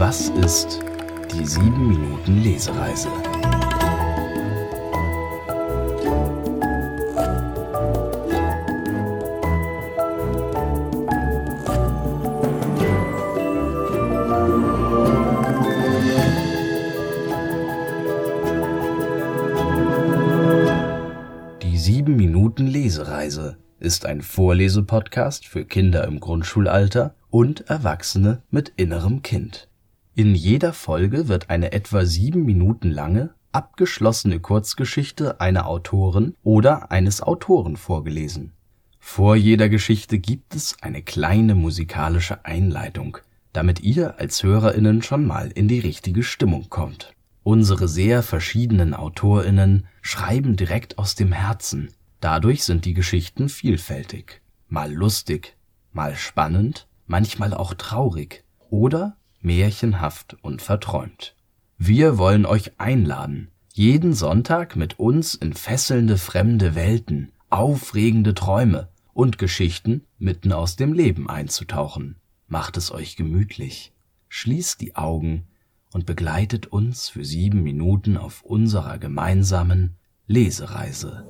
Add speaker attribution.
Speaker 1: Was ist die 7 Minuten Lesereise? Die 7 Minuten Lesereise ist ein Vorlesepodcast für Kinder im Grundschulalter und Erwachsene mit innerem Kind. In jeder Folge wird eine etwa sieben Minuten lange, abgeschlossene Kurzgeschichte einer Autorin oder eines Autoren vorgelesen. Vor jeder Geschichte gibt es eine kleine musikalische Einleitung, damit ihr als HörerInnen schon mal in die richtige Stimmung kommt. Unsere sehr verschiedenen AutorInnen schreiben direkt aus dem Herzen. Dadurch sind die Geschichten vielfältig. Mal lustig, mal spannend, manchmal auch traurig oder märchenhaft und verträumt. Wir wollen euch einladen, jeden Sonntag mit uns in fesselnde fremde Welten, aufregende Träume und Geschichten mitten aus dem Leben einzutauchen. Macht es euch gemütlich, schließt die Augen und begleitet uns für sieben Minuten auf unserer gemeinsamen Lesereise.